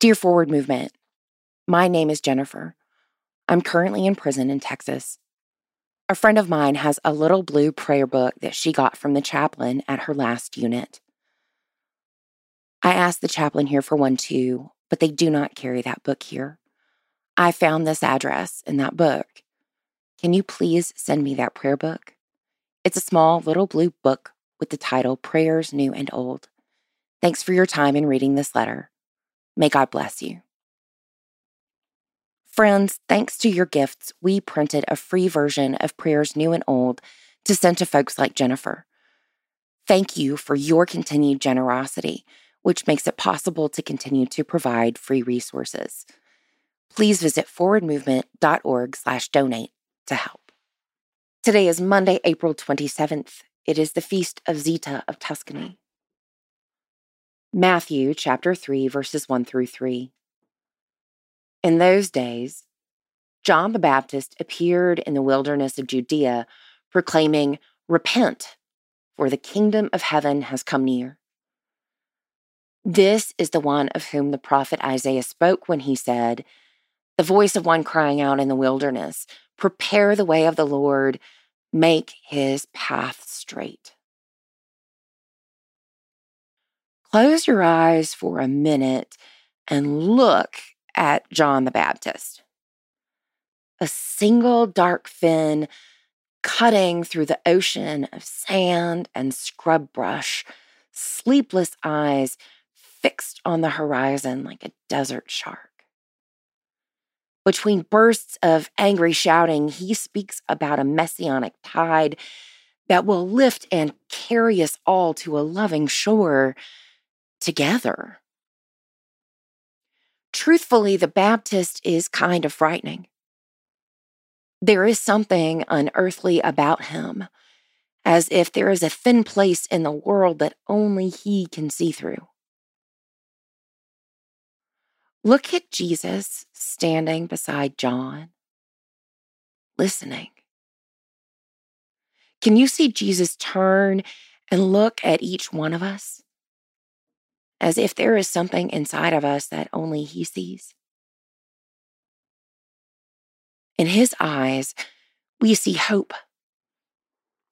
Dear Forward Movement, my name is Jennifer. I'm currently in prison in Texas. A friend of mine has a little blue prayer book that she got from the chaplain at her last unit. I asked the chaplain here for one too, but they do not carry that book here. I found this address in that book. Can you please send me that prayer book? It's a small little blue book with the title Prayers New and Old. Thanks for your time in reading this letter. May God bless you. Friends, thanks to your gifts, we printed a free version of Prayers New and Old to send to folks like Jennifer. Thank you for your continued generosity, which makes it possible to continue to provide free resources. Please visit forwardmovement.org/donate to help. Today is Monday, April 27th. It is the feast of Zita of Tuscany. Matthew chapter 3 verses 1 through 3. In those days, John the Baptist appeared in the wilderness of Judea, proclaiming, Repent, for the kingdom of heaven has come near. This is the one of whom the prophet Isaiah spoke when he said, The voice of one crying out in the wilderness, Prepare the way of the Lord, make his path straight. Close your eyes for a minute and look at John the Baptist. A single dark fin cutting through the ocean of sand and scrub brush, sleepless eyes fixed on the horizon like a desert shark. Between bursts of angry shouting, he speaks about a messianic tide that will lift and carry us all to a loving shore together truthfully, the Baptist is kind of frightening. There is something unearthly about him, as if there is a thin place in the world that only he can see through. Look at Jesus standing beside John, listening. Can you see Jesus turn and look at each one of us? As if there is something inside of us that only He sees. In His eyes, we see hope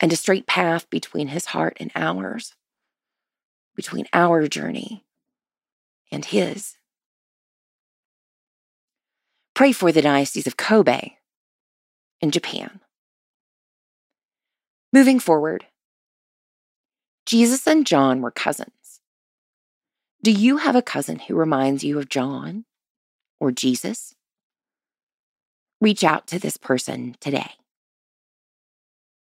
and a straight path between His heart and ours, between our journey and His. Pray for the Diocese of Kobe in Japan. Moving forward, Jesus and John were cousins. Do you have a cousin who reminds you of John or Jesus? Reach out to this person today.